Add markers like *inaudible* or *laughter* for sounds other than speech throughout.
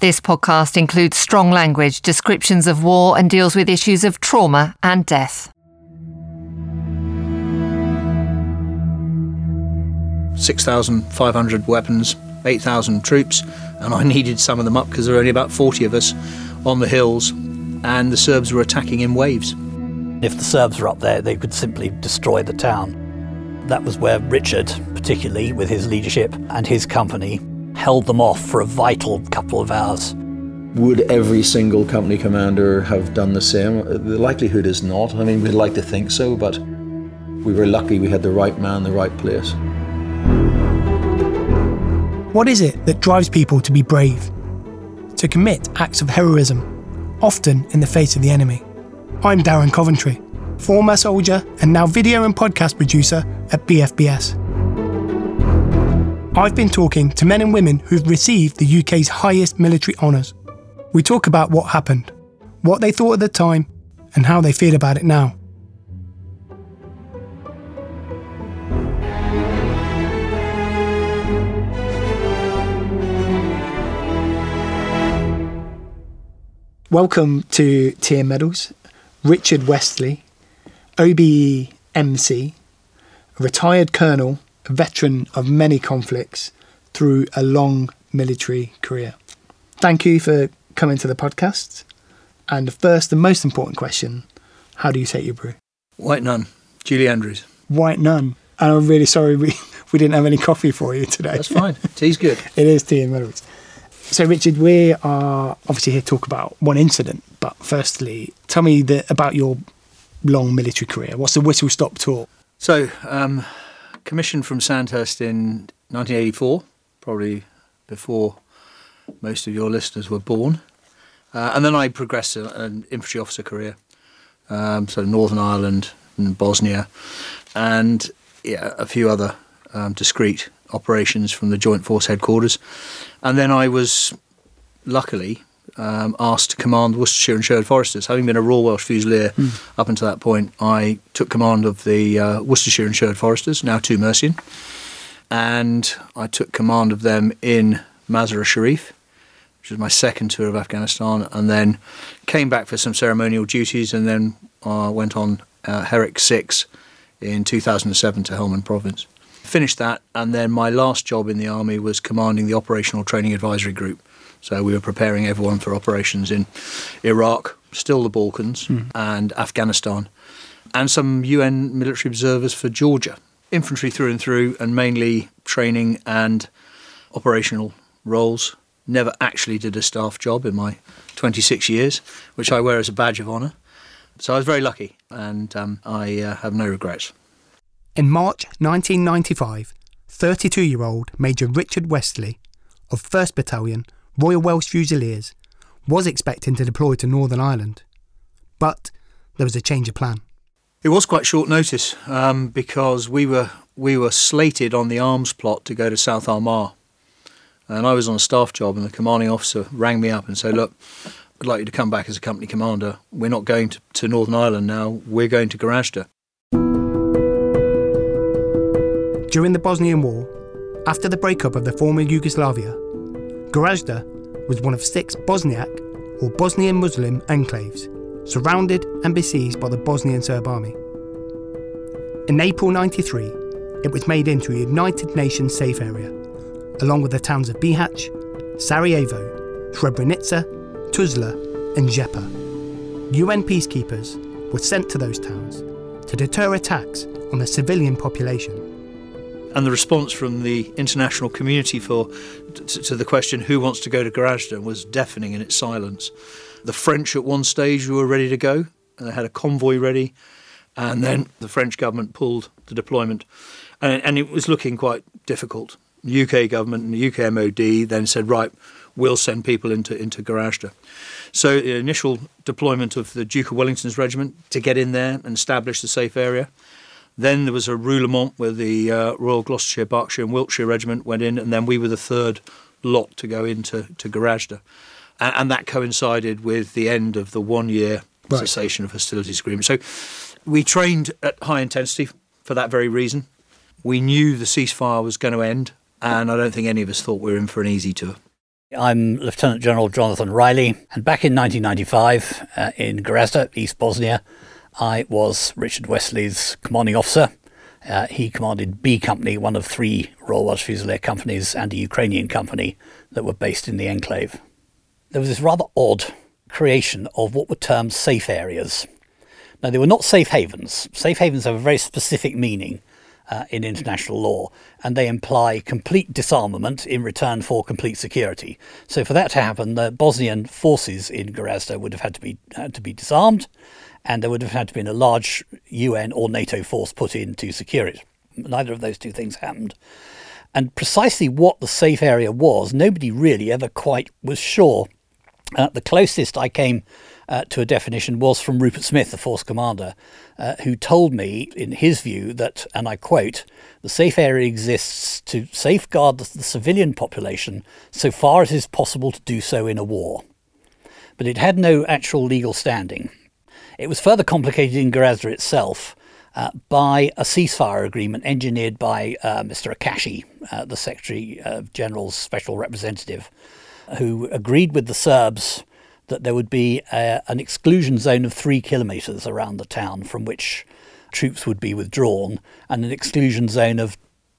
This podcast includes strong language, descriptions of war, and deals with issues of trauma and death. Six thousand five hundred weapons, eight thousand troops, and I *laughs* needed some of them up because there were only about forty of us on the hills, and the Serbs were attacking in waves. If the Serbs were up there, they could simply destroy the town. That was where Richard, particularly with his leadership and his company, held them off for a vital couple of hours. Would every single company commander have done the same? The likelihood is not. I mean, we'd like to think so, but we were lucky we had the right man, the right place. What is it that drives people to be brave? To commit acts of heroism, often in the face of the enemy? I'm Darren Coventry, former soldier and now video and podcast producer at BFBS. I've been talking to men and women who've received the UK's highest military honours. We talk about what happened, what they thought at the time, and how they feel about it now. Welcome to Tea and Medals, Richard Westley, OBE MC, retired colonel, veteran of many conflicts through a long military career. Thank you for coming to the podcast. And the first and most important question how do you take your brew? White Nun, Julie Andrews. White Nun. And I'm really sorry we, *laughs* we didn't have any coffee for you today. That's fine. Tea's good. *laughs* it is tea and medals. So, Richard, we are obviously here to talk about one incident. But firstly, tell me the, about your long military career. What's the whistle stop tour? So, um, commissioned from Sandhurst in 1984, probably before most of your listeners were born. Uh, and then I progressed an infantry officer career. Um, so, Northern Ireland and Bosnia, and yeah, a few other um, discrete operations from the Joint Force headquarters. And then I was luckily um, asked to command Worcestershire and Sherwood Foresters. Having been a Royal Welch Fusilier up until that point, I took command of the uh, Worcestershire and Sherwood Foresters, now two Mercian, and I took command of them in Mazar-e Sharif, which was my second tour of Afghanistan, and then came back for some ceremonial duties, and then uh, went on uh, Herrick 6 in 2007 to Helmand Province. Finished that, and then my last job in the army was commanding the Operational Training Advisory Group. So we were preparing everyone for operations in Iraq, still the Balkans, and Afghanistan, and some UN military observers for Georgia. Infantry through and through, and mainly training and operational roles. Never actually did a staff job in my 26 years, which I wear as a badge of honour. So I was very lucky, and um, I uh, have no regrets. In March 1995, 32 year old Major Richard Westley of 1st Battalion, Royal Welch Fusiliers, was expecting to deploy to Northern Ireland. But there was a change of plan. It was quite short notice um, because we were we were slated on the arms plot to go to South Armagh, and I was on a staff job, and the commanding officer rang me up and said, "Look, I'd like you to come back as a company commander. We're not going to, to Northern Ireland now. We're going to Gorazde." During the Bosnian War, after the breakup of the former Yugoslavia, Gorazde was one of six Bosniak or Bosnian Muslim enclaves surrounded and besieged by the Bosnian Serb army. In April 93, it was made into a United Nations safe area, along with the towns of Bihać, Sarajevo, Srebrenica, Tuzla, and Zepa. UN peacekeepers were sent to those towns to deter attacks on the civilian population. And the response from the international community for to, to the question who wants to go to Gorazde was deafening in its silence. The French at one stage were ready to go, and they had a convoy ready, and then the French government pulled the deployment, and, and it was looking quite difficult. The UK government and the UK MOD then said, right, we'll send people into into Gorazde. So the initial deployment of the Duke of Wellington's regiment to get in there and establish the safe area. Then there was a roulement where the uh, Royal Gloucestershire, Berkshire, and Wiltshire Regiment went in, and then we were the third lot to go into to Gorazde. And, and that coincided with the end of the one year Right. cessation of hostilities agreement. So we trained at high intensity for that very reason. We knew the ceasefire was going to end, and I don't think any of us thought we were in for an easy tour. I'm Lieutenant General Jonathon Riley, and back in 1995 uh, in Gorazde, East Bosnia, I was Richard Westley's commanding officer. Uh, he commanded B Company, one of three Royal Welch Fusilier companies, and a Ukrainian company that were based in the enclave. There was this rather odd creation of what were termed safe areas. Now, they were not safe havens. Safe havens have a very specific meaning uh, in international law, and they imply complete disarmament in return for complete security. So, for that to happen, the Bosnian forces in Gorazde would have had to be had to be disarmed, and there would have had to be a large UN or NATO force put in to secure it. Neither of those two things happened. And precisely what the safe area was, nobody really ever quite was sure. Uh, the closest I came uh, to a definition was from Rupert Smith, the force commander, uh, who told me, in his view, that, and I quote, the safe area exists to safeguard the, the civilian population so far as is possible to do so in a war. But it had no actual legal standing. It was further complicated in Gorazde itself uh, by a ceasefire agreement engineered by uh, Mr. Akashi, uh, the Secretary General's special representative, who agreed with the Serbs that there would be a, an exclusion zone of three kilometres around the town from which troops would be withdrawn, and an exclusion zone of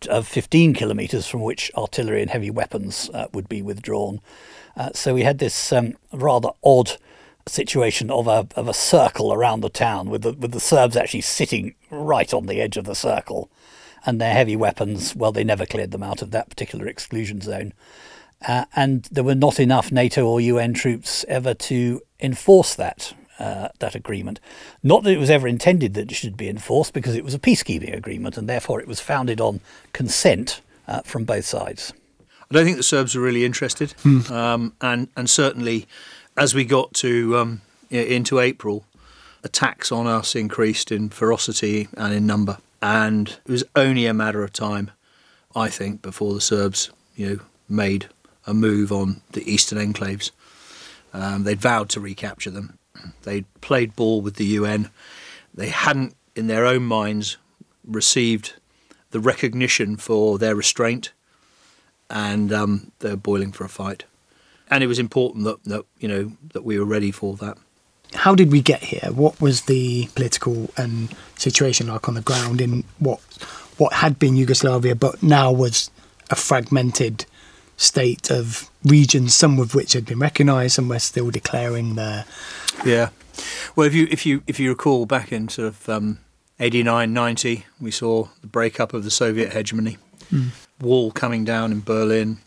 of 15 kilometres from which artillery and heavy weapons uh, would be withdrawn. Uh, so we had this um, rather odd situation of a of a circle around the town, with the with the Serbs actually sitting right on the edge of the circle, and their heavy weapons. Well, they never cleared them out of that particular exclusion zone. Uh, and there were not enough NATO or UN troops ever to enforce that uh, that agreement. Not that it was ever intended that it should be enforced, because it was a peacekeeping agreement, and therefore it was founded on consent uh, from both sides. I don't think the Serbs were really interested, hmm. um, and and certainly as we got to um, into April, attacks on us increased in ferocity and in number, and it was only a matter of time, I think, before the Serbs, you know, made a move on the eastern enclaves. Um, they'd vowed to recapture them. They'd played ball with the UN. They hadn't, in their own minds, received the recognition for their restraint, and um, they're boiling for a fight. And it was important that, that you know that we were ready for that. How did we get here? What was the political and situation like on the ground in what what had been Yugoslavia, but now was a fragmented state of regions, some of which had been recognised, some were still declaring their. Yeah, well, if you if you if you recall back in sort of um, 89, 90, we saw the breakup of the Soviet hegemony, mm. wall coming down in Berlin,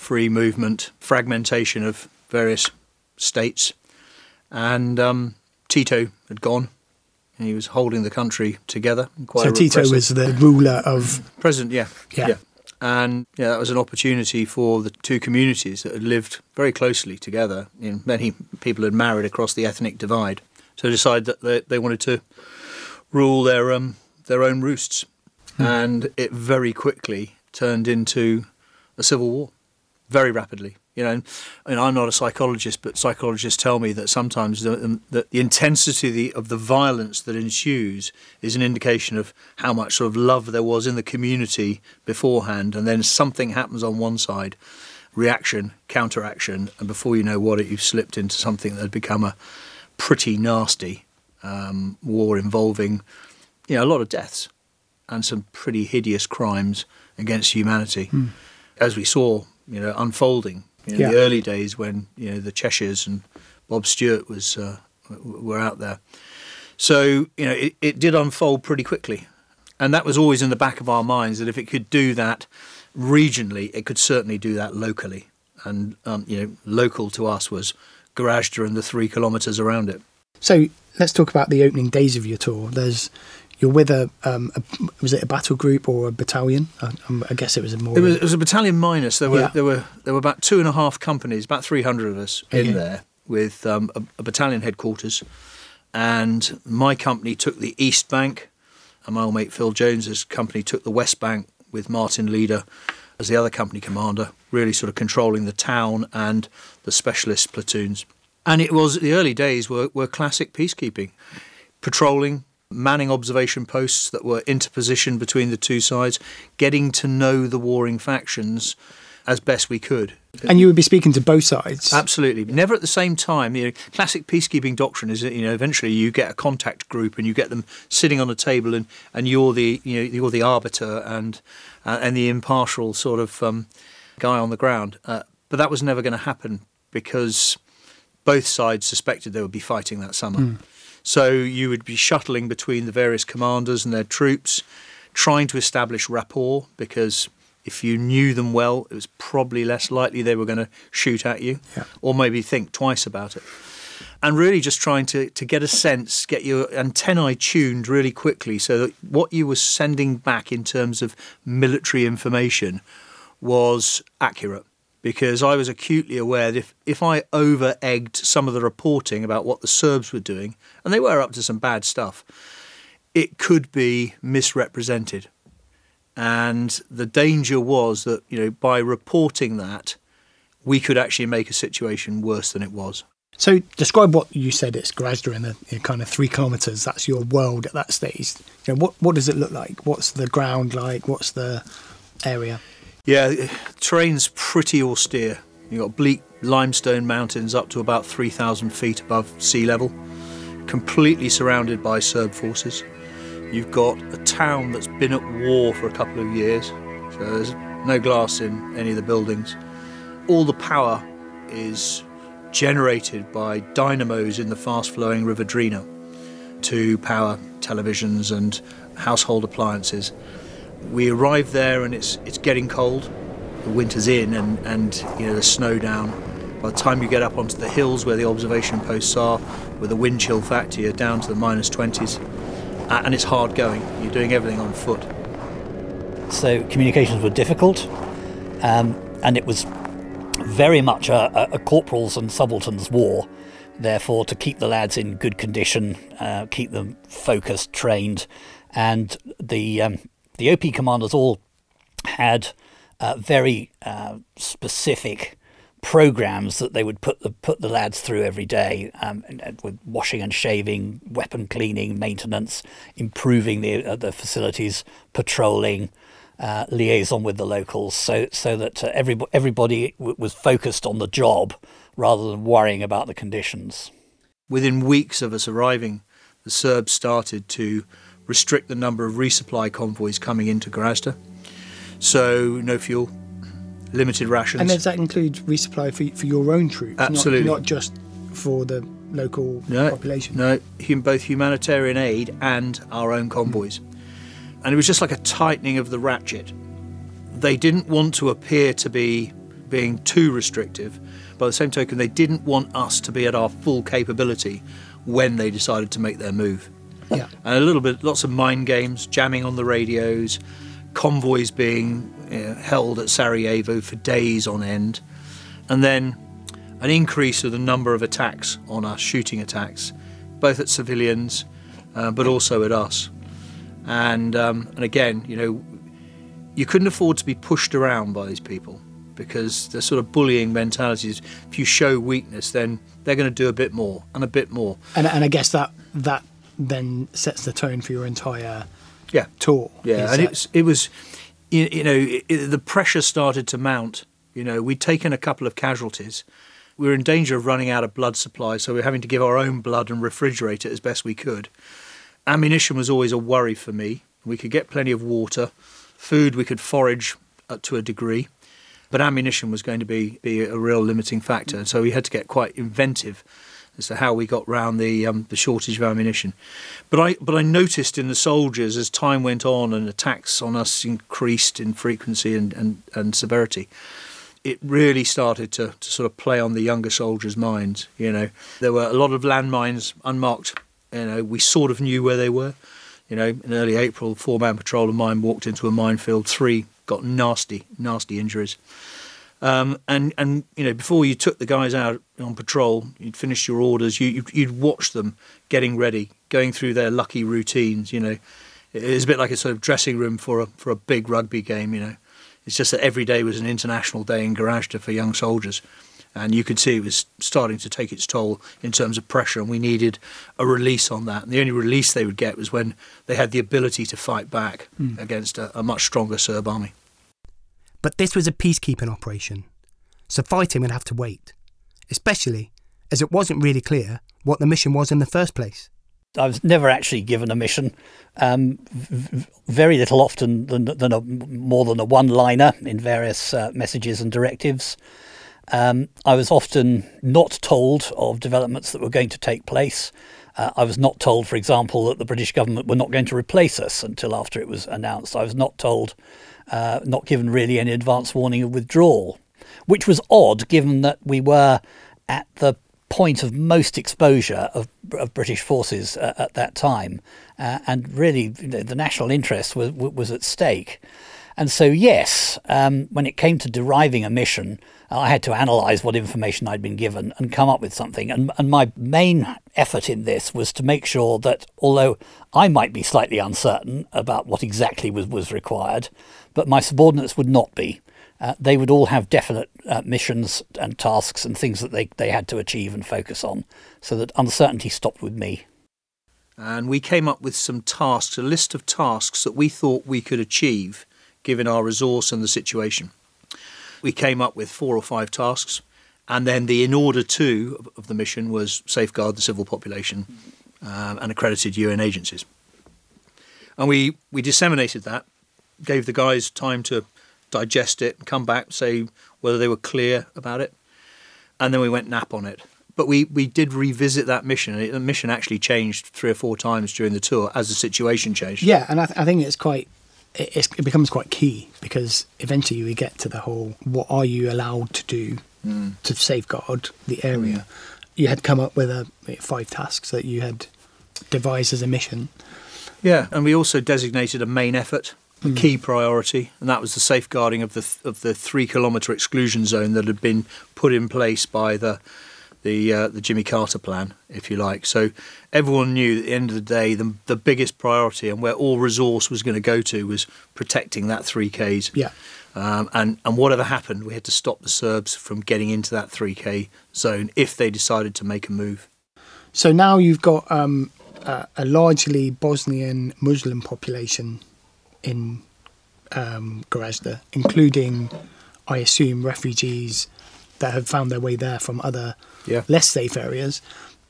free movement, fragmentation of various states, and um, Tito had gone. And he was holding the country together. so Tito was the ruler of president. Yeah, yeah, yeah. And yeah, that was an opportunity for the two communities that had lived very closely together. You know, many people had married across the ethnic divide, so decided that they, they wanted to rule their um, their own roosts, hmm. and it very quickly turned into a civil war, very rapidly. You know, and I'm not a psychologist, but psychologists tell me that sometimes the, um, the, the intensity of the, of the violence that ensues is an indication of how much sort of love there was in the community beforehand, and then something happens on one side, reaction, counteraction, and before you know what it, you've slipped into something that had become a pretty nasty um, war involving, you know, a lot of deaths and some pretty hideous crimes against humanity, mm. as we saw, you know, unfolding in yeah. the early days when you know the Cheshires and Bob Stewart was uh, were out there. So you know it, it did unfold pretty quickly, and that was always in the back of our minds that if it could do that regionally, it could certainly do that locally. And um, you know, local to us was Gorazde and the three kilometres around it. So let's talk about the opening days of your tour. There's you're with a, um, a, was it a battle group or a battalion? I, I guess it was a more. It was, it was, a battalion minus. There were yeah. there were there were about two and a half companies, about three hundred of us in okay. there with um, a, a, battalion headquarters, and my company took the east bank, and my old mate Phil Jones's company took the west bank with Martin Leader as the other company commander, really sort of controlling the town and the specialist platoons. And it was the early days were, were classic peacekeeping, patrolling, manning observation posts that were interposition between the two sides, getting to know the warring factions, as best we could. And you would be speaking to both sides. Absolutely, never at the same time. You know, classic peacekeeping doctrine is that you know eventually you get a contact group and you get them sitting on a table and, and you're the you know you're the arbiter and uh, and the impartial sort of um, guy on the ground. Uh, but that was never going to happen because both sides suspected they would be fighting that summer. Mm. So you would be shuttling between the various commanders and their troops, trying to establish rapport because if you knew them well, it was probably less likely they were going to shoot at you yeah. or maybe think twice about it. And really just trying to, to get a sense, get your antennae tuned really quickly so that what you were sending back in terms of military information was accurate. Because I was acutely aware that if, if I over egged some of the reporting about what the Serbs were doing, and they were up to some bad stuff, it could be misrepresented and the danger was that, you know, by reporting that, we could actually make a situation worse than it was. So describe what you said. It's Gorazde in the you know, kind of three kilometres. That's your world at that stage. You know, what what does it look like? What's the ground like? What's the area? Yeah, terrain's pretty austere. You've got bleak limestone mountains up to about 3,000 feet above sea level, completely surrounded by Serb forces. You've got a town that's been at war for a couple of years, so there's no glass in any of the buildings. All the power is generated by dynamos in the fast flowing River Drina to power televisions and household appliances. We arrive there and it's it's getting cold. The winter's in and, and you know the snow down. By the time you get up onto the hills where the observation posts are, with a wind chill factor, you're down to the minus 20s and it's hard going. You're doing everything on foot. So communications were difficult, um, and it was very much a, a, corporals and subalterns war. Therefore, to keep the lads in good condition, uh, keep them focused, trained, and the um, the OP commanders all had uh, very uh, specific programs that they would put the put the lads through every day um, with washing and shaving, weapon cleaning, maintenance, improving the uh, the facilities, patrolling, uh, liaison with the locals, so so that uh, every, everybody w- was focused on the job rather than worrying about the conditions. Within weeks of us arriving, the Serbs started to restrict the number of resupply convoys coming into Gorazde. So no fuel, limited rations. And does that include resupply for, for your own troops? Absolutely. Not, not just for the local no, population? No, both humanitarian aid and our own convoys. And it was just like a tightening of the ratchet. They didn't want to appear to be being too restrictive. By the same token, they didn't want us to be at our full capability when they decided to make their move. Yeah. And a little bit, lots of mind games, jamming on the radios, convoys being you know, held at Sarajevo for days on end, and then an increase of the number of attacks on us, shooting attacks, both at civilians uh, but also at us. And um, and again, you know, you couldn't afford to be pushed around by these people because the sort of bullying mentality is if you show weakness, then they're going to do a bit more and a bit more. And, and I guess that that then sets the tone for your entire yeah tour. Yeah, and it was, it was you, you know it, it, the pressure started to mount. You know, we'd taken a couple of casualties. We were in danger of running out of blood supply, so we are having to give our own blood and refrigerate it as best we could. Ammunition was always a worry for me. We could get plenty of water, food we could forage up to a degree, but ammunition was going to be, be a real limiting factor. So we had to get quite inventive as to how we got round the um, the shortage of ammunition. But I but I noticed in the soldiers as time went on and attacks on us increased in frequency and, and, and severity, it really started to, to sort of play on the younger soldiers' minds. You know, there were a lot of landmines unmarked. You know, we sort of knew where they were. You know, in early April, four-man patrol of mine walked into a minefield. Three got nasty, nasty injuries. Um, and and you know before you took the guys out on patrol, you'd finished your orders. You you'd, you'd watch them getting ready, going through their lucky routines. You know, it's a bit like a sort of dressing room for a for a big rugby game. You know, it's just that every day was an international day in Gorazde for young soldiers, and you could see it was starting to take its toll in terms of pressure, and we needed a release on that. And the only release they would get was when they had the ability to fight back mm. against a, a much stronger Serb army. But this was a peacekeeping operation, so fighting would have to wait, especially as it wasn't really clear what the mission was in the first place. I was never actually given a mission. Um, very little often than, than a, more than a one liner in various uh, messages and directives. Um, I was often not told of developments that were going to take place. Uh, I was not told, for example, that the British government were not going to replace us until after it was announced. I was not told, uh, not given really any advance warning of withdrawal, which was odd given that we were at the point of most exposure of, of British forces uh, at that time, uh, and really the national interest was, was at stake. And so, yes, um, when it came to deriving a mission, I had to analyse what information I'd been given and come up with something. And, and my main effort in this was to make sure that although I might be slightly uncertain about what exactly was, was required, but my subordinates would not be uh, they would all have definite uh, missions and tasks and things that they, they had to achieve and focus on, so that uncertainty stopped with me. And we came up with some tasks, a list of tasks that we thought we could achieve given our resource and the situation. We came up with four or five tasks, and then the in order to of the mission was safeguard the civil population um, and accredited UN agencies. And we, we disseminated that, gave the guys time to digest it, and come back, say whether they were clear about it, and then we went nap on it. But we, we did revisit that mission. The mission actually changed three or four times during the tour as the situation changed. Yeah, and I, th- I think it's quite it, it, becomes quite key because eventually we get to the whole what are you allowed to do mm. to safeguard the area. Mm. You had come up with a five tasks that you had devised as a mission. Yeah, and we also designated a main effort mm. key priority, and that was the safeguarding of the of the three kilometre exclusion zone that had been put in place by the the uh, the Jimmy Carter plan, if you like. So everyone knew at the end of the day, the the biggest priority and where all resource was going to go to was protecting that three Ks. Yeah. Um, and and whatever happened, we had to stop the Serbs from getting into that three K zone if they decided to make a move. So now you've got um, a, a largely Bosnian Muslim population in um, including, I assume, refugees that have found their way there from other yeah. less safe areas.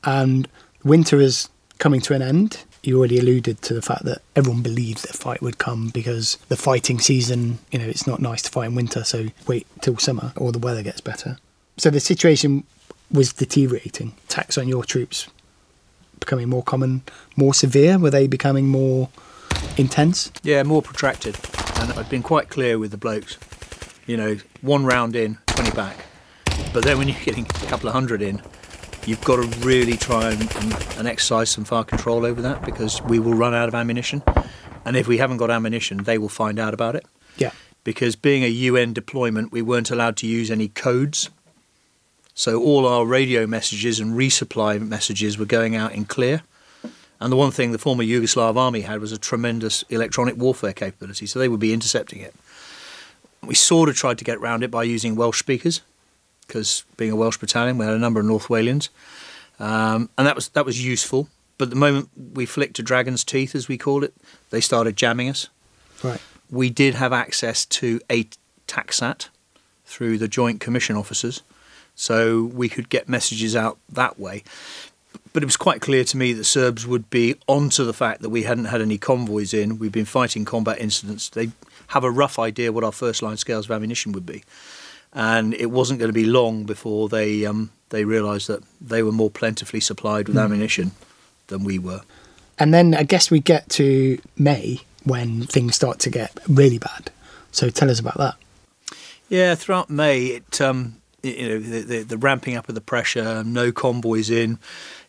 And winter is coming to an end. You already alluded to the fact that everyone believes that fight would come because the fighting season, you know, it's not nice to fight in winter, so wait till summer or the weather gets better. So the situation was deteriorating. Attacks on your troops becoming more common, more severe. Were they becoming more intense? Yeah, more protracted. And I've been quite clear with the blokes. You know, one round in, 20 back. But then when you're getting a couple of hundred in, you've got to really try and, and, and exercise some fire control over that because we will run out of ammunition. And if we haven't got ammunition, they will find out about it. Yeah. Because being a UN deployment, we weren't allowed to use any codes. So all our radio messages and resupply messages were going out in clear. And the one thing the former Yugoslav army had was a tremendous electronic warfare capability, so they would be intercepting it. We sort of tried to get around it by using Welsh speakers, because being a Welsh battalion, we had a number of North Walians, um, and that was that was useful. But the moment we flicked a dragon's teeth, as we called it, they started jamming us. Right. We did have access to a TACSAT through the Joint Commission officers, so we could get messages out that way but it was quite clear to me that Serbs would be onto the fact that we hadn't had any convoys in. We've been fighting combat incidents. They have a rough idea what our first line scales of ammunition would be, and it wasn't going to be long before they um, they realised that they were more plentifully supplied with mm. ammunition than we were. And then I guess we get to May when things start to get really bad. So tell us about that. Yeah, throughout May, it um, you know the, the, the ramping up of the pressure, no convoys in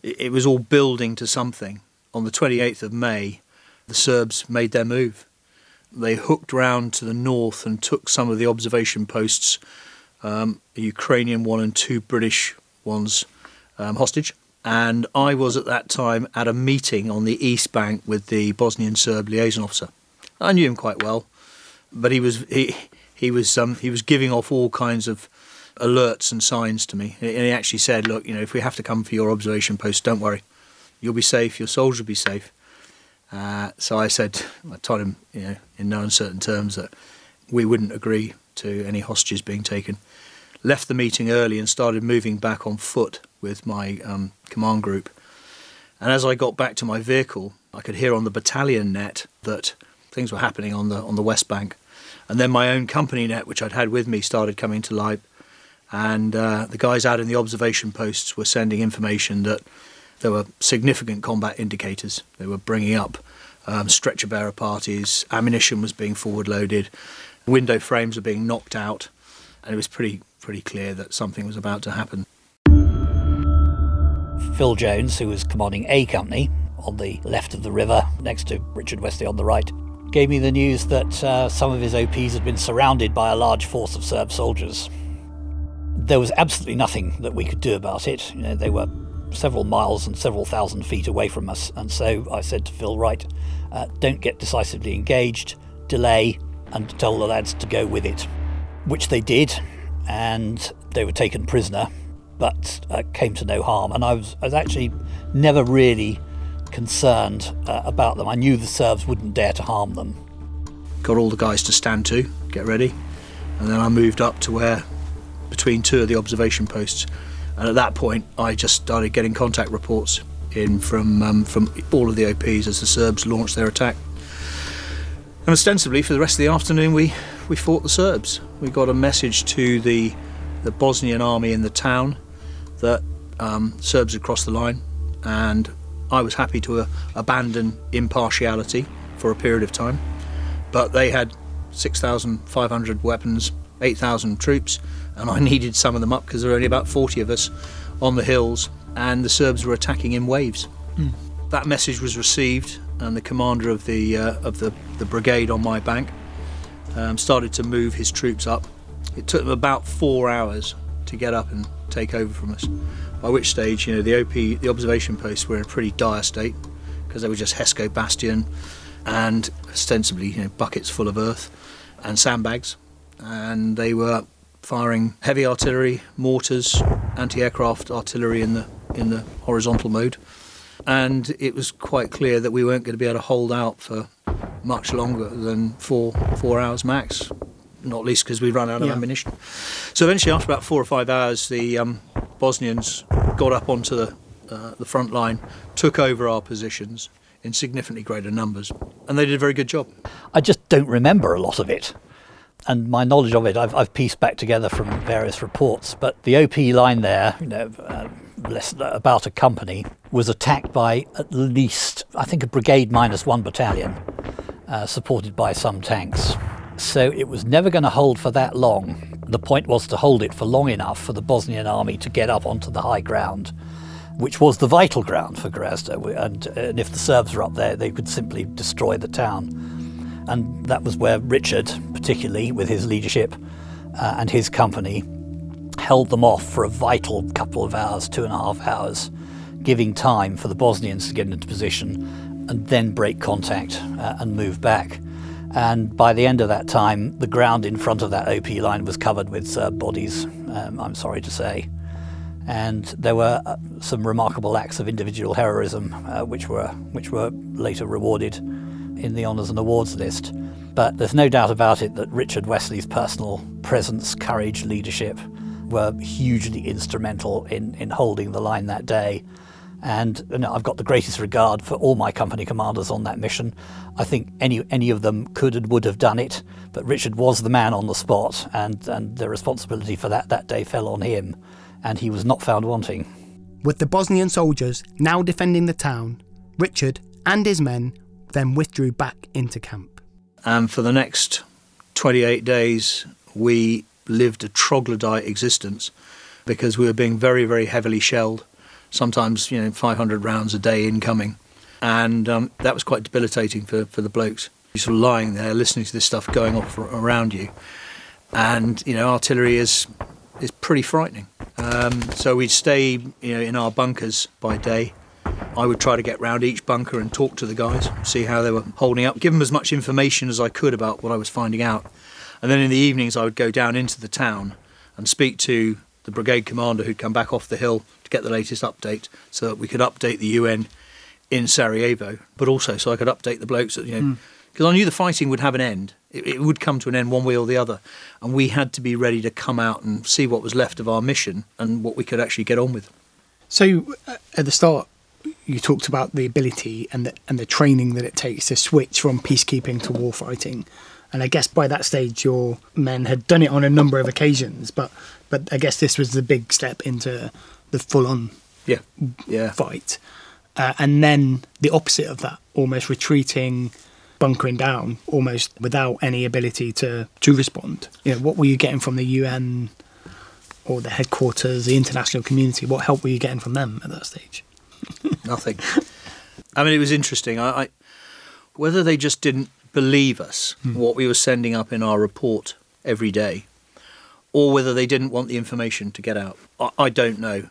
it was all building to something. On the 28th of May, the Serbs made their move. They hooked round to the north and took some of the observation posts, um, a Ukrainian one and two British ones, um, hostage. And I was at that time at a meeting on the east bank with the Bosnian Serb liaison officer. I knew him quite well, but he was he he was um, he was giving off all kinds of alerts and signs to me. And he actually said, look, you know, if we have to come for your observation post, don't worry. You'll be safe, your soldiers will be safe. Uh, so I said, I told him, you know, in no uncertain terms that we wouldn't agree to any hostages being taken. Left the meeting early and started moving back on foot with my um, command group. And as I got back to my vehicle, I could hear on the battalion net that things were happening on the on the west bank, and then my own company net, which I'd had with me, started coming to light, and uh, the guys out in the observation posts were sending information that there were significant combat indicators. They were bringing up um, stretcher bearer parties, ammunition was being forward loaded, window frames were being knocked out, and it was pretty pretty clear that something was about to happen. Phil Jones, who was commanding A Company on the left of the river, next to Richard Westley on the right, gave me the news that uh, some of his OPs had been surrounded by a large force of Serb soldiers. There was absolutely nothing that we could do about it. You know, they were several miles and several thousand feet away from us, and so I said to Phil, Right, uh, don't get decisively engaged, delay, and tell the lads to go with it," which they did, and they were taken prisoner but uh, came to no harm. And I was, I was actually never really concerned uh, about them. I knew the Serbs wouldn't dare to harm them. Got all the guys to stand to, get ready, and then I moved up to where, between two of the observation posts, and at that point I just started getting contact reports in from um, from all of the OPs as the Serbs launched their attack. And ostensibly, for the rest of the afternoon, we, we fought the Serbs. We got a message to the the Bosnian army in the town that um, Serbs had crossed the line, and I was happy to uh, abandon impartiality for a period of time. But they had 6,500 weapons, 8,000 troops, and I *laughs* needed some of them up because there were only about 40 of us on the hills, and the Serbs were attacking in waves. Mm. That message was received, and the commander of the uh, of the, the brigade on my bank um, started to move his troops up. It took them about four hours to get up and take over from us. By which stage, you know, the OP, the observation posts were in a pretty dire state because they were just Hesco Bastion and ostensibly, you know, buckets full of earth and sandbags, and they were firing heavy artillery, mortars, anti-aircraft artillery in the in the horizontal mode, and it was quite clear that we weren't going to be able to hold out for much longer than four four hours max not least because we ran out of yeah. ammunition. So eventually, after about four or five hours, the um, Bosnians got up onto the, uh, the front line, took over our positions in significantly greater numbers, and they did a very good job. I just don't remember a lot of it. And my knowledge of it, I've, I've pieced back together from various reports. But the OP line there, you know, uh, less about a company, was attacked by at least, I think, a brigade minus one battalion, uh, supported by some tanks. So it was never going to hold for that long. The point was to hold it for long enough for the Bosnian army to get up onto the high ground, which was the vital ground for Gorazde. And, and if the Serbs were up there, they could simply destroy the town. And that was where Richard, particularly with his leadership uh, and his company, held them off for a vital couple of hours, two and a half hours, giving time for the Bosnians to get into position and then break contact uh, and move back. And by the end of that time, the ground in front of that OP line was covered with Serb bodies, um, I'm sorry to say. And there were uh, some remarkable acts of individual heroism, uh, which, were, which were later rewarded in the honours and awards list. But there's no doubt about it that Richard Westley's personal presence, courage, leadership were hugely instrumental in, in holding the line that day and you know, I've got the greatest regard for all my company commanders on that mission. I think any any of them could and would have done it, but Richard was the man on the spot, and, and the responsibility for that that day fell on him, and he was not found wanting. With the Bosnian soldiers now defending the town, Richard and his men then withdrew back into camp. And for the next 28 days, we lived a troglodyte existence because we were being very, very heavily shelled sometimes you know 500 rounds a day incoming, and um, that was quite debilitating for, for the blokes. You're sort of lying there listening to this stuff going off around you, and you know artillery is is pretty frightening. Um, so we'd stay you know in our bunkers by day. I would try to get round each bunker and talk to the guys, see how they were holding up, give them as much information as I could about what I was finding out. And then in the evenings, I would go down into the town and speak to the brigade commander who'd come back off the hill to get the latest update so that we could update the UN in Sarajevo, but also so I could update the blokes that, you know, mm. because I knew the fighting would have an end. It, it would come to an end one way or the other, and we had to be ready to come out and see what was left of our mission and what we could actually get on with. So uh, at the start, you talked about the ability and the and the training that it takes to switch from peacekeeping to war fighting. And I guess by that stage, your men had done it on a number of occasions, but but I guess this was the big step into the full-on Yeah, yeah. fight. Uh, and then the opposite of that, almost retreating, bunkering down, almost without any ability to to respond. You know, what were you getting from the UN or the headquarters, the international community? What help were you getting from them at that stage? *laughs* Nothing. I mean, it was interesting. I, I whether they just didn't believe us hmm. what we were sending up in our report every day, or whether they didn't want the information to get out. I, I don't know.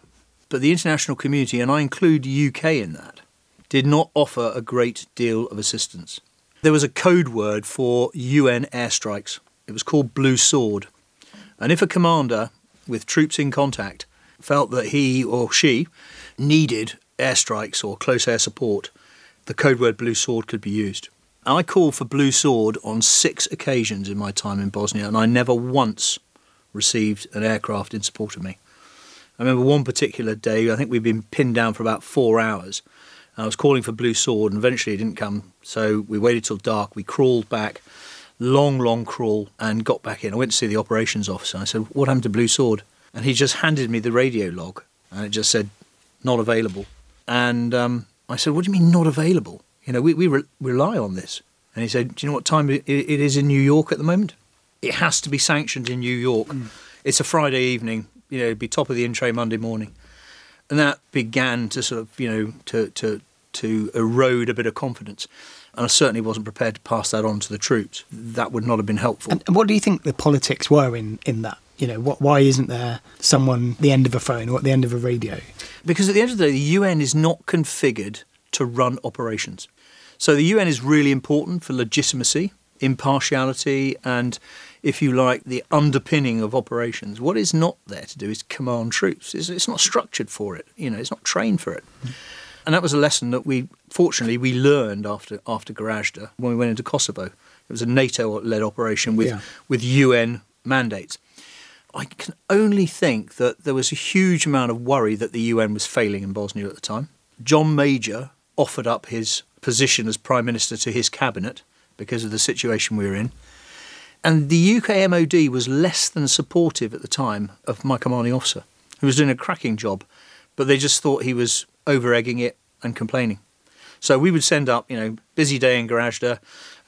But the international community, and I include UK in that, did not offer a great deal of assistance. There was a code word for UN airstrikes. It was called Blue Sword. And if a commander with troops in contact felt that he or she needed airstrikes or close air support, the code word Blue Sword could be used. I called for Blue Sword on six occasions in my time in Bosnia, and I never once received an aircraft in support of me. I remember one particular day, I think we'd been pinned down for about four hours. And I was calling for Blue Sword, and eventually it didn't come. So we waited till dark. We crawled back, long, long crawl, and got back in. I went to see the operations officer. I said, What happened to Blue Sword? And he just handed me the radio log, and it just said, Not available. And um, I said, What do you mean, not available? You know, we, we re- rely on this. And he said, Do you know what time it, it is in New York at the moment? It has to be sanctioned in New York. It's a Friday evening, you know, it'd be top of the in tray Monday morning. And that began to sort of, you know, to, to, to erode a bit of confidence. And I certainly wasn't prepared to pass that on to the troops. That would not have been helpful. And what do you think the politics were in, in that? You know, what, why isn't there someone at the end of a phone or at the end of a radio? Because at the end of the day, the UN is not configured to run operations. So the UN is really important for legitimacy, impartiality, and, if you like, the underpinning of operations. What is not there to do is command troops. It's, it's not structured for it. You know, it's not trained for it. And that was a lesson that we, fortunately, we learned after after Gorazde when we went into Kosovo. It was a NATO-led operation with Yeah. with UN mandates. I can only think that there was a huge amount of worry that the UN was failing in Bosnia at the time. John Major offered up his position as Prime Minister to his cabinet because of the situation we were in. And the UK MOD was less than supportive at the time of my commanding officer, who was doing a cracking job, but they just thought he was over egging it and complaining. So we would send up, you know, busy day in Gorazde,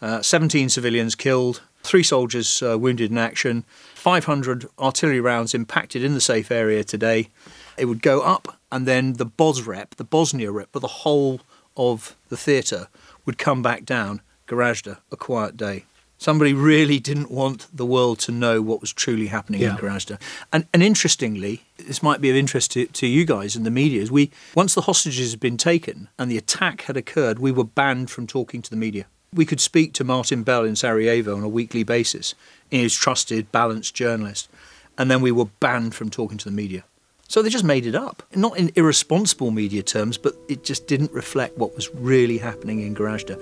uh, 17 civilians killed, three soldiers uh, wounded in action, 500 artillery rounds impacted in the safe area today. It would go up, and then the BOS rep, the Bosnia rep, for the whole of the theatre would come back down. Gorazde, a quiet day. Somebody really didn't want the world to know what was truly happening in Yeah. Gorazde. And, and interestingly, this might be of interest to, to you guys in the media, is we once the hostages had been taken and the attack had occurred, we were banned from talking to the media. We could speak to Martin Bell in Sarajevo on a weekly basis, in his trusted, balanced journalist, and then we were banned from talking to the media. So they just made it up. Not in irresponsible media terms, but it just didn't reflect what was really happening in Gorazde.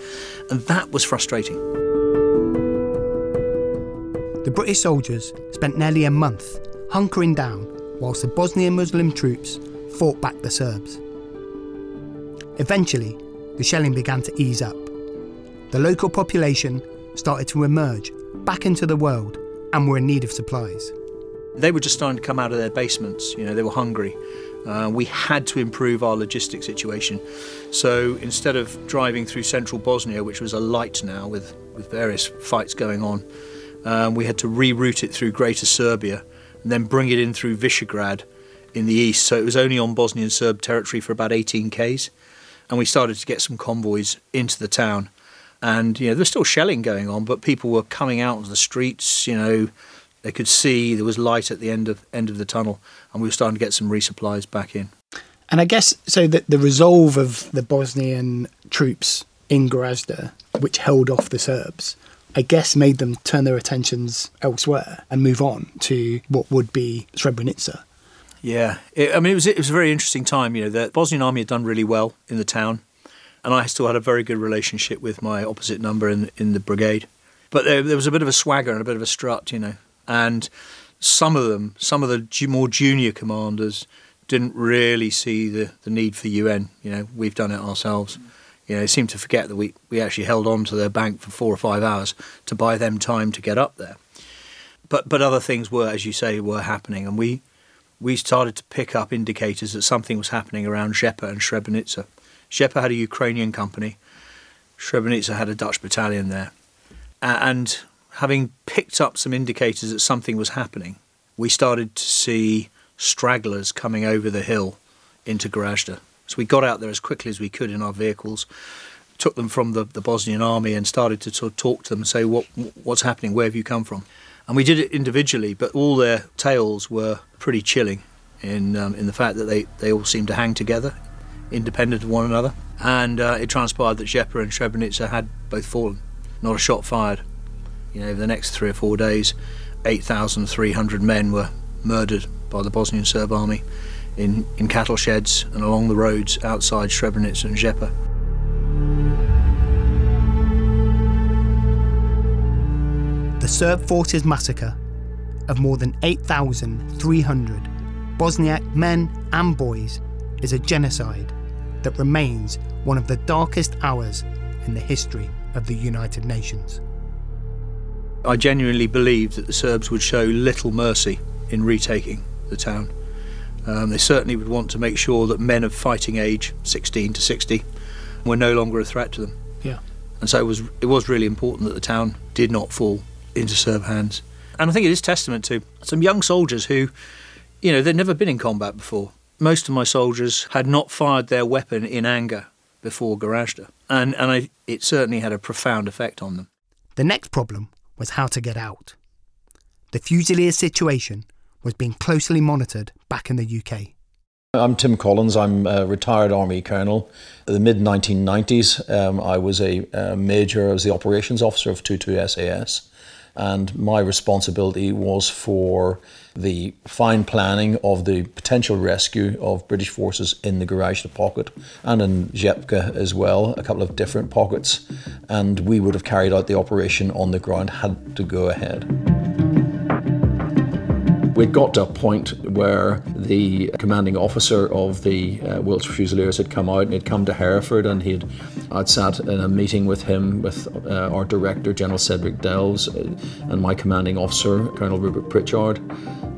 And that was frustrating. The British soldiers spent nearly a month hunkering down whilst the Bosnian Muslim troops fought back the Serbs. Eventually, the shelling began to ease up. The local population started to emerge back into the world and were in need of supplies. They were just starting to come out of their basements. You know, they were hungry. Uh, we had to improve our logistics situation. So instead of driving through central Bosnia, which was alight now with, with various fights going on, um, we had to reroute it through Greater Serbia and then bring it in through Visegrad in the east. So it was only on Bosnian Serb territory for about 18 k's. And we started to get some convoys into the town. And, you know, there was still shelling going on, but people were coming out on the streets, you know, they could see there was light at the end of end of the tunnel, and we were starting to get some resupplies back in. And I guess so that the resolve of the Bosnian troops in Gorazde, which held off the Serbs, I guess made them turn their attentions elsewhere and move on to what would be Srebrenica. Yeah, it, I mean it was it was a very interesting time. You know, the Bosnian army had done really well in the town. And I still had a very good relationship with my opposite number in in the brigade. But there, there was a bit of a swagger and a bit of a strut, you know, and some of them, some of the more junior commanders, didn't really see the, the need for UN. You know, we've done it ourselves. You know, they seemed to forget that we, we actually held on to their bank for four or five hours to buy them time to get up there. But but other things were, as you say, were happening, and we we started to pick up indicators that something was happening around Zepa and Srebrenica. Zepa had a Ukrainian company, Srebrenica had a Dutch battalion there, and having picked up some indicators that something was happening, we started to see stragglers coming over the hill into Gorazde. So we got out there as quickly as we could in our vehicles, took them from the, the Bosnian army and started to sort of talk to them and say, what, what's happening? Where have you come from? And we did it individually, but all their tales were pretty chilling in, um, in the fact that they, they all seemed to hang together, independent of one another. And uh, it transpired that Zepa and Srebrenica had both fallen, not a shot fired. You know, over the next three or four days, 8,300 men were murdered by the Bosnian Serb army in, in cattle sheds and along the roads outside Srebrenica and Zepa. The Serb forces massacre of more than 8,300 Bosniak men and boys is a genocide that remains one of the darkest hours in the history of the United Nations. I genuinely believed that the Serbs would show little mercy in retaking the town. Um, they certainly would want to make sure that men of fighting age, 16 to 60, were no longer a threat to them. Yeah. And so it was it was really important that the town did not fall into Serb hands. And I think it is testament to some young soldiers who, you know, they'd never been in combat before. Most of my soldiers had not fired their weapon in anger before Gorazde, and and I, it certainly had a profound effect on them. The next problem was how to get out. The Fusiliers situation was being closely monitored back in the UK. I'm Tim Collins. I'm a retired Army Colonel. In the mid 1990s, um, I was a, a, major, I was the operations officer of 22 SAS, and my responsibility was for the fine planning of the potential rescue of British forces in the Gorazde pocket and in Zepa as well, a couple of different pockets, and we would have carried out the operation on the ground had to go ahead. We'd got to a point where the commanding officer of the uh, Welch Fusiliers had come out and he'd come to Hereford and he'd I'd sat in a meeting with him, with uh, our director, General Cedric Delves, uh, and my commanding officer, Colonel Rupert Pritchard.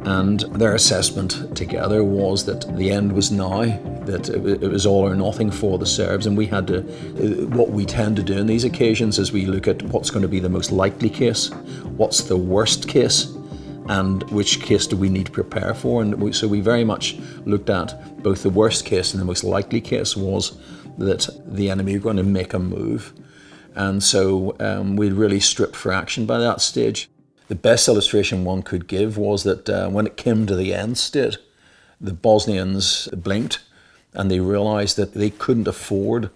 And their assessment together was that the end was nigh, that it was all or nothing for the Serbs. And we had to, uh, what we tend to do in these occasions is we look at what's going to be the most likely case, what's the worst case, and which case do we need to prepare for. And we, so we very much looked at both the worst case and the most likely case was that the enemy were going to make a move. And so um, we really stripped for action by that stage. The best illustration one could give was that uh, when it came to the end state, the Bosnians blinked and they realized that they couldn't afford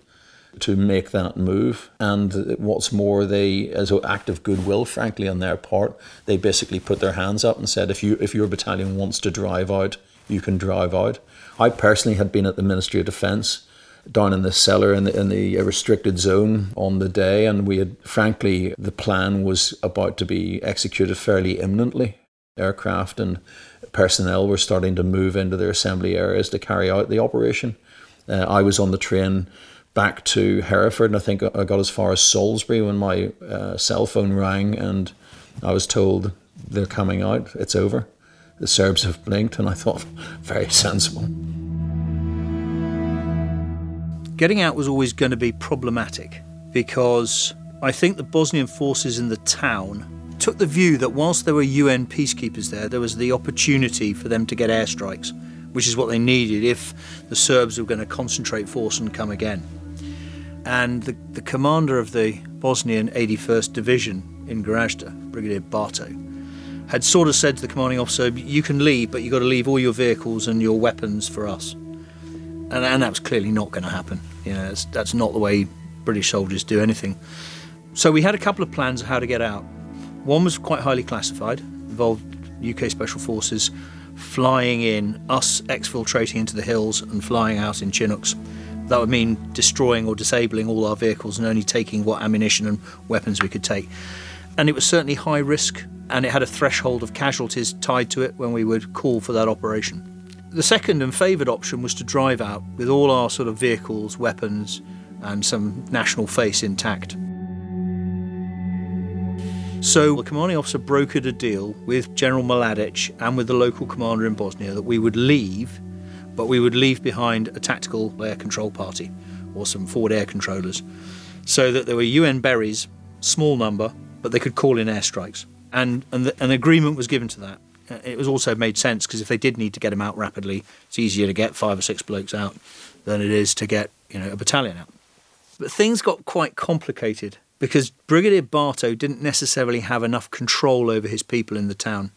to make that move. And what's more, they, as an act of goodwill, frankly, on their part, they basically put their hands up and said, if you if your battalion wants to drive out, you can drive out. I personally had been at the Ministry of Defence down in the cellar in the, in the restricted zone on the day, and we had, frankly, the plan was about to be executed fairly imminently. Aircraft and personnel were starting to move into their assembly areas to carry out the operation. Uh, I was on the train back to Hereford, and I think I got as far as Salisbury when my uh, cell phone rang, and I was told they're coming out. It's over. The Serbs have blinked, and I thought, *laughs* very sensible. Getting out was always going to be problematic because I think the Bosnian forces in the town took the view that whilst there were UN peacekeepers there, there was the opportunity for them to get airstrikes, which is what they needed if the Serbs were going to concentrate force and come again and the, the commander of the Bosnian 81st Division in Gorazde, Brigadier Barto, had sort of said to the commanding officer, "You can leave, but you've got to leave all your vehicles and your weapons for us." And, and that was clearly not going to happen. You know, that's, that's not the way British soldiers do anything. So we had a couple of plans of how to get out. One was quite highly classified, involved UK Special Forces flying in, us exfiltrating into the hills and flying out in Chinooks That would mean destroying or disabling all our vehicles and only taking what ammunition and weapons we could take. And it was certainly high risk, and it had a threshold of casualties tied to it when we would call for that operation. The second and favoured option was to drive out with all our sort of vehicles, weapons, and some national face intact. So the commanding officer brokered a deal with General Mladic and with the local commander in Bosnia that we would leave but we would leave behind a tactical air control party or some forward air controllers so that there were UN berries, small number, but they could call in airstrikes. And, and the, an agreement was given to that. Uh, it was also made sense because if they did need to get them out rapidly, it's easier to get five or six blokes out than it is to get you know a battalion out. But things got quite complicated because Brigadier Bartow didn't necessarily have enough control over his people in the town,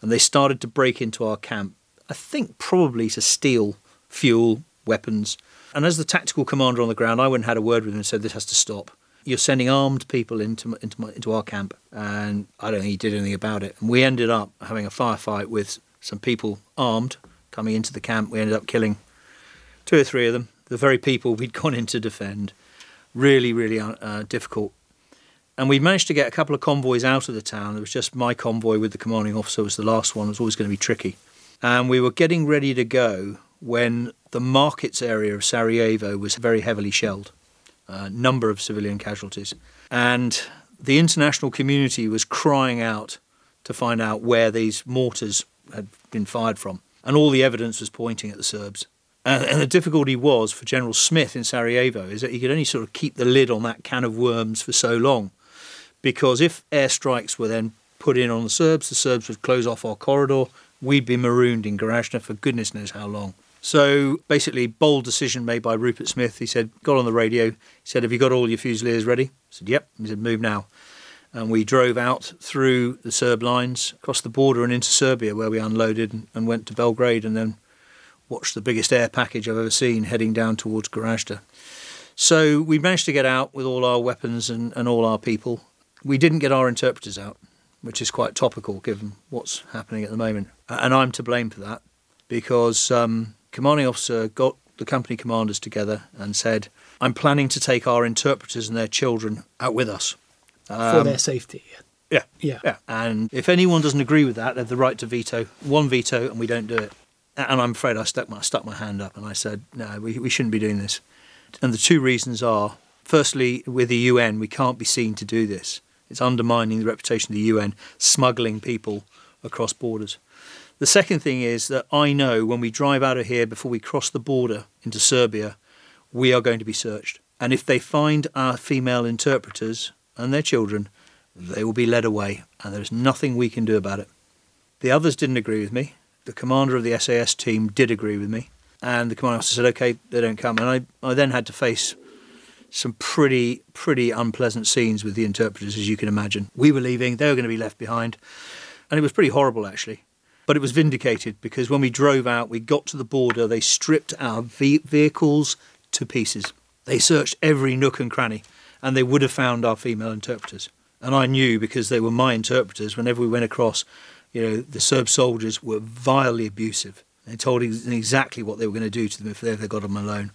and they started to break into our camp I think probably to steal fuel, weapons. And as the tactical commander on the ground, I went and had a word with him and said, This has to stop. You're sending armed people into, into, my, into our camp. And I don't think he did anything about it. And we ended up having a firefight with some people armed coming into the camp. We ended up killing two or three of them, the very people we'd *laughs* gone in to defend. Really, really uh, uh difficult. And we managed to get a couple of convoys out of the town. It was just my convoy with the commanding officer was the last one. It was always going to be tricky and we were getting ready to go when the markets area of Sarajevo was very heavily shelled, a number of civilian casualties. And the international community was crying out to find out where these mortars had been fired from. And all the evidence was pointing at the Serbs. And, the difficulty was for General Smith in Sarajevo is that he could only sort of keep the lid on that can of worms for so long. Because if airstrikes were then put in on the Serbs, the Serbs would close off our corridor, we'd be marooned in Gorazde for goodness knows how long. So basically, bold decision made by Rupert Smith. He said, got on the radio. He said, "Have you got all your fusiliers ready?" I said, "Yep." He said, "Move now." And we drove out through the Serb lines, across the border, and into Serbia, where we unloaded and went to Belgrade, and then watched the biggest air package I've ever seen heading down towards Gorazde. So we managed to get out with all our weapons and, and all our people. We didn't get our interpreters out which is quite topical given what's happening at the moment. And I'm to blame for that because um, commanding officer got the company commanders together and said, "I'm planning to take our interpreters and their children out with us um, for their safety." Yeah, yeah, yeah. And if anyone doesn't agree with that, they have the right to veto. One veto, and we don't do it. And I'm afraid I stuck my stuck my hand up and I said, "No, we, we shouldn't be doing this." And the two reasons are: firstly, with the UN, we can't be seen to do this. It's undermining the reputation of the UN, smuggling people across borders. The second thing is that I know when we drive out of here before we cross the border into Serbia, we are going to be searched. And if they find our female interpreters and their children, they will be led away, and there is nothing we can do about it. The others didn't agree with me. The commander of the SAS team did agree with me, and the commander officer said, "Okay, they don't come." And I, I then had to face some pretty, pretty unpleasant scenes with the interpreters, as you can imagine. We were leaving, they were going to be left behind. And it was pretty horrible, actually. But it was vindicated because when we drove out, we got to the border, they stripped our ve- vehicles to pieces. They searched every nook and cranny, and they would have found our female interpreters. And I knew because they were my interpreters, whenever we went across, you know, the Serb soldiers were vilely abusive. They told exactly what they were going to do to them if they ever got them alone.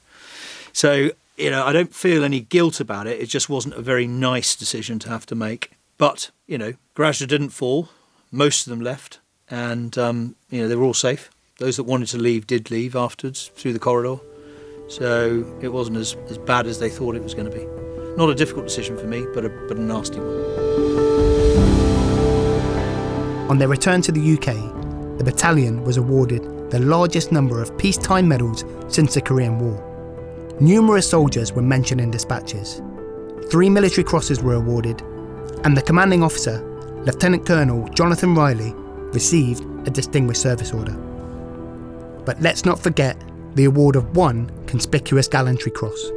So you know, I don't feel any guilt about it. It just wasn't a very nice decision to have to make. But, you know, Gorazde didn't fall. Most of them left. And, um, you know, they were all safe. Those that wanted to leave did leave afterwards through the corridor. So it wasn't as, as bad as they thought it was going to be. Not a difficult decision for me, but a, but a nasty one. On their return to the UK, the battalion was awarded the largest number of peacetime medals since the Korean War. Numerous soldiers were mentioned in dispatches. Three military crosses were awarded, and the commanding officer, Lieutenant Colonel Jonathon Riley, received a Distinguished Service Order. But let's not forget the award of one Conspicuous Gallantry Cross.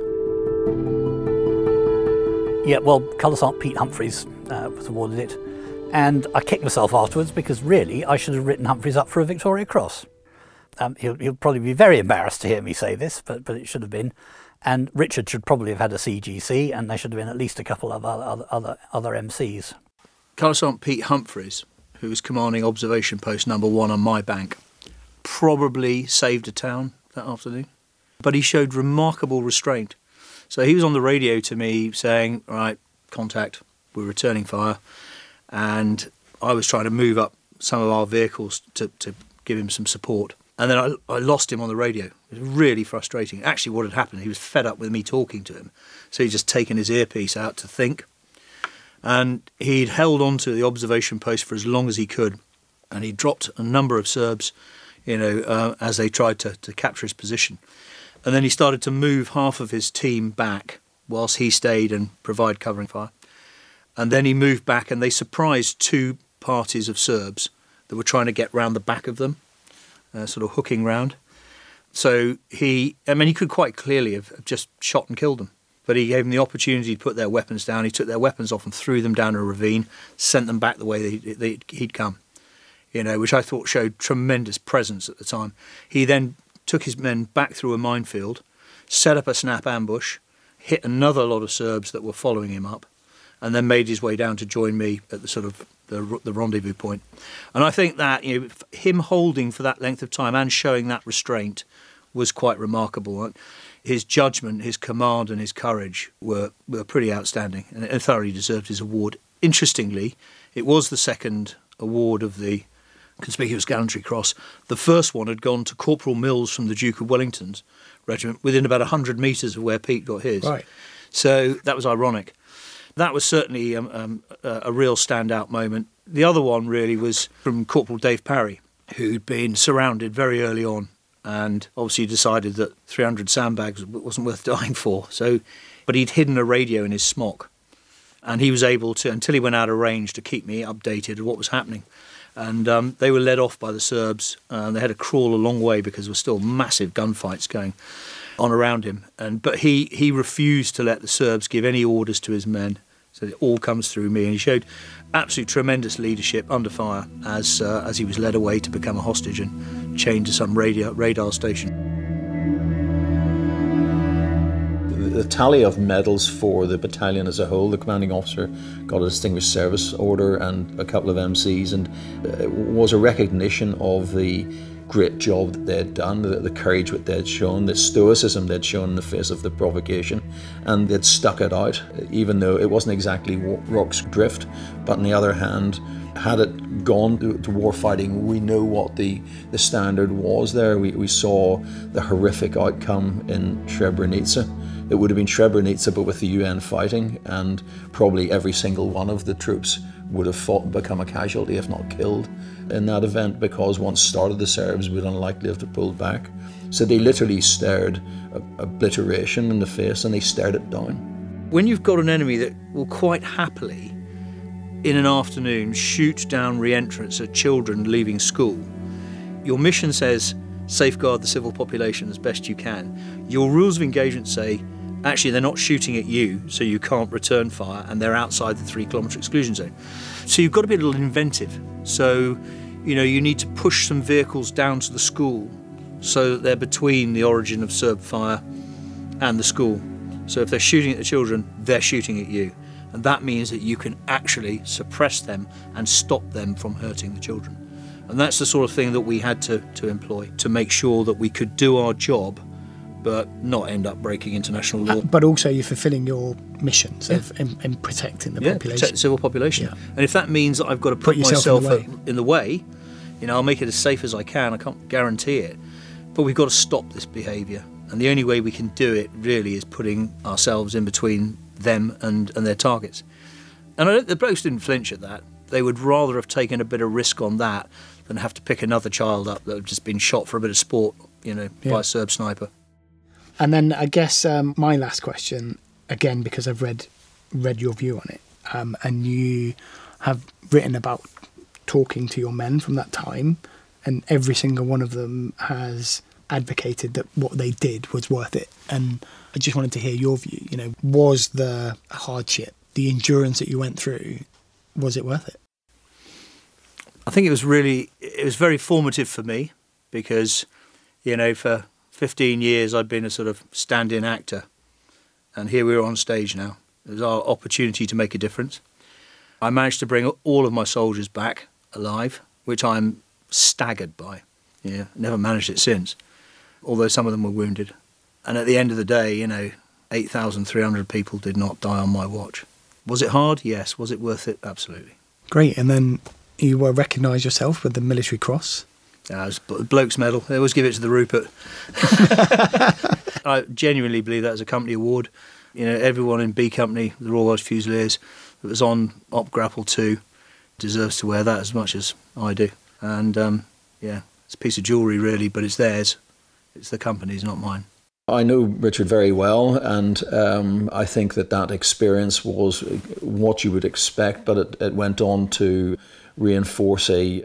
Yeah, well, Colour Sergeant Pete Humphreys uh, was awarded it, and I kicked myself afterwards because really I should have written Humphreys up for a Victoria Cross. Um, he'll, he'll probably be very embarrassed to hear me say this, but, but it should have been. And Richard should probably have had a CGC, and there should have been at least a couple of other, other, other MCs. Colour Sergeant Pete Humphreys, who was commanding observation post number one on my bank, probably saved a town that afternoon. but he showed remarkable restraint. So he was on the radio to me saying, "Right, contact, we're returning fire," and I was trying to move up some of our vehicles to, to give him some support. And then I, I lost him on the radio. It was really frustrating. Actually, what had happened, he was fed up with me talking to him. So he'd just taken his earpiece out to think. And he'd held on to the observation post for as long as he could. And he dropped a number of Serbs, you know, uh, as they tried to, to capture his position. And then he started to move half of his team back whilst he stayed and provide covering fire. And then he moved back and they surprised two parties of Serbs that were trying to get round the back of them, uh, sort of hooking round. So he, I mean, he could quite clearly have just shot and killed them. But he gave them the opportunity to put their weapons down. He took their weapons off and threw them down a ravine, sent them back the way they, they, he'd come, you know, which I thought showed tremendous presence at the time. He then took his men back through a minefield, set up a snap ambush, hit another lot of Serbs that were following him up, and then made his way down to join me at the sort of the, the rendezvous point. And I think that you know him holding for that length of time and showing that restraint was quite remarkable. His judgment, his command, and his courage were were pretty outstanding, and thoroughly deserved his award. Interestingly, it was the second award of the Conspicuous Gallantry Cross. The first one had gone to Corporal Mills from the Duke of Wellington's regiment, within about hundred metres of where Pete got his. Right. So that was ironic. That was certainly um, um, a real standout moment. The other one really was from Corporal Dave Parry, who'd been surrounded very early on and obviously decided that 300 sandbags wasn't worth *laughs* dying for. So, but he'd hidden a radio in his smock, and he was able to, until he went out of range, to keep me updated of what was happening. And um, they were led off by the Serbs, and they had to crawl a long way because there were still massive gunfights going on around him. And but he he refused to let the Serbs give any orders to his men. So it all comes through me, and he showed absolute tremendous leadership under fire as uh, as he was led away to become a hostage and chained to some radio, radar station. The tally of medals for the battalion as a whole, the commanding officer got a Distinguished Service Order and a couple of MCs, and uh, was a recognition of the great job that they'd done, the, the courage that they'd shown, the stoicism they'd shown in the face of the provocation, and they'd stuck it out, even though it wasn't exactly Rorke's drift. But on the other hand, had it gone to, to war fighting, we know what the, the standard was there. We, we saw the horrific outcome in Srebrenica. It would have been Srebrenica, but with the UN fighting, and probably every single one of the troops would have fought and become a casualty, if not killed, in that event because once started, the Serbs would unlikely have to pull back. So they literally stared obliteration in the face and they stared it down. When you've got an enemy that will quite happily, in an afternoon, shoot down re entrants at children leaving school, your mission says safeguard the civil population as best you can. Your rules of engagement say actually they're not shooting at you, so you can't return fire, and they're outside the three kilometre exclusion zone. So you've got to be a little inventive. So, you know, you need to push some vehicles down to the school so that they're between the origin of Serb fire and the school. So if they're shooting at the children, they're shooting at you. And that means that you can actually suppress them and stop them from hurting the children. And that's the sort of thing that we had to, to employ to make sure that we could do our job but not end up breaking international law. Uh, but also, you're fulfilling your missions yeah. of in, in, protecting the yeah, population. protect the civil population. Yeah. And if that means that I've got to put, put myself in the, way. in the way, you know, I'll make it as safe as I can. I can't guarantee it, but we've got to stop this behaviour. And the only way we can do it really is putting ourselves in between them and, and their targets. And the blokes didn't flinch at that. They would rather have taken a bit of risk on that than have to pick another child up that had just been shot for a bit of sport, you know, by a Serb sniper. And then I guess um, my last question, again because I've read read your view on it, um, and you have written about talking to your men from that time, and every single one of them has advocated that what they did was worth it. And I just wanted to hear your view. You know, was the hardship, the endurance that you went through, was it worth it? I think it was really, it was very formative for me because, you know, for 15 years I'd been a sort of stand in actor, and here we were on stage now. It was our opportunity to make a difference. I managed to bring all of my soldiers back alive, which I'm staggered by. Yeah, never managed it since, although some of them were wounded. And at the end of the day, you know, 8,300 people did not die on my watch. Was it hard? Yes. Was it worth it? Absolutely. Great. And then you were recognised yourself with the Military Cross. Was the Bloke's Medal. They always give it to the Rupert. *laughs* I genuinely believe that as a company award. You know, everyone in B Company, the Royal Welch Fusiliers, that was on Op Grapple 2 deserves to wear that as much as I do. And um, yeah, it's a piece of jewellery, really, but it's theirs. It's the company's, not mine. I know Richard very well, and um, I think that that experience was what you would expect, but it, it went on to reinforce a,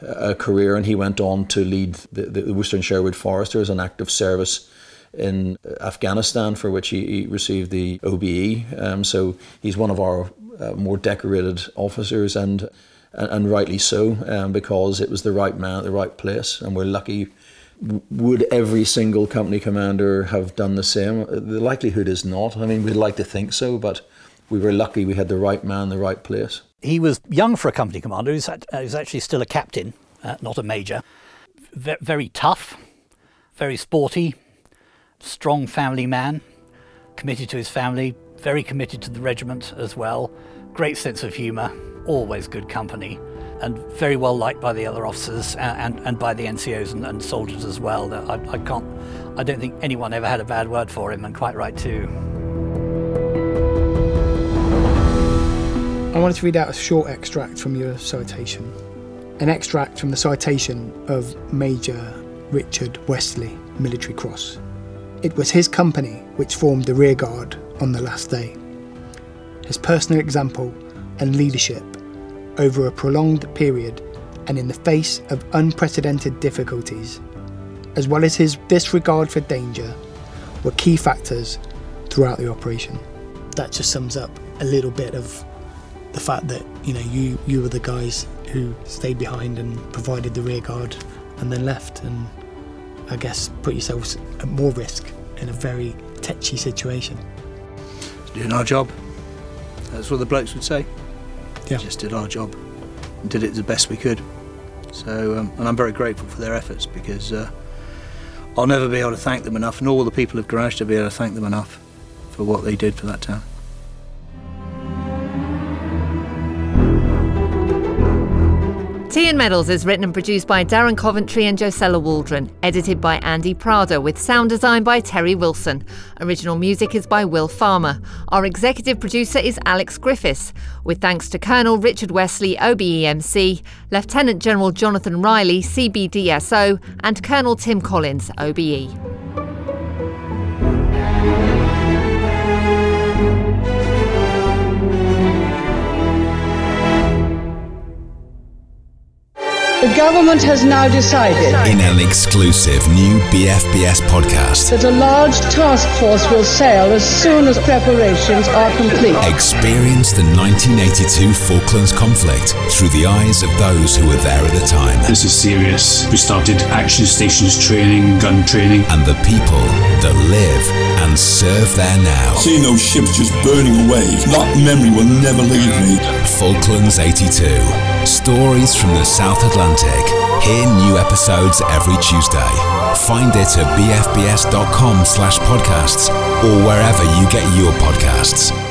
a career, and he went on to lead the, the Worcester and Sherwood Foresters an active service in Afghanistan, for which he, he received the OBE. Um, so he's one of our uh, more decorated officers, and and, and rightly so, um, because it was the right man at the right place, and we're lucky would every single company commander have done the same? The likelihood is not. I mean, we'd like to think so, but we were lucky we had the right man the right place. He was young for a company commander. He was, he was actually still a captain, uh, not a major. V- very tough, very sporty, strong family man, committed to his family, very committed to the regiment as well. Great sense of humour, always good company and very well liked by the other officers and, and, and by the NCOs and, and, soldiers as well. I, I can't, I don't think anyone ever had a bad word for him, and quite right too. I wanted to read out a short extract from your citation. An extract from the citation of Major Richard Westley, Military Cross. It was his company which formed the rearguard on the last day. His personal example and leadership over a prolonged period and in the face of unprecedented difficulties, as well as his disregard for danger, were key factors throughout the operation. That just sums up a little bit of the fact that you know you you were the guys who stayed behind and provided the rear guard and then left and I guess put yourselves at more risk in a very tetchy situation. Doing our job. That's what the blokes would say. Yeah. Just did our job and did it the best we could. So, um, and I'm very grateful for their efforts because uh, I'll never be able to thank them enough, nor will the people of Gorazde be able to thank them enough for what they did for that town. Tea and Medals is written and produced by Darren Coventry and Josella Waldron, edited by Andy Prada, with sound design by Terry Wilson. Original music is by Will Farmer. Our executive producer is Alex Griffiths, with thanks to Colonel Richard Westley, OBEMC, Lieutenant General Jonathon Riley, CBDSO, and Colonel Tim Collins, OBE. The government has now decided in an exclusive new BFBS podcast that a large task force will sail as soon as preparations are complete. Experience the 1982 Falklands conflict through the eyes of those who were there at the time. This is serious. We started action stations training, gun training. And the people that live and serve there now. Seeing those ships just burning away, that memory will never leave me. Falklands 82. Stories from the South Atlantic. Hear new episodes every Tuesday. Find it at bfbs.com slash podcasts or wherever you get your podcasts.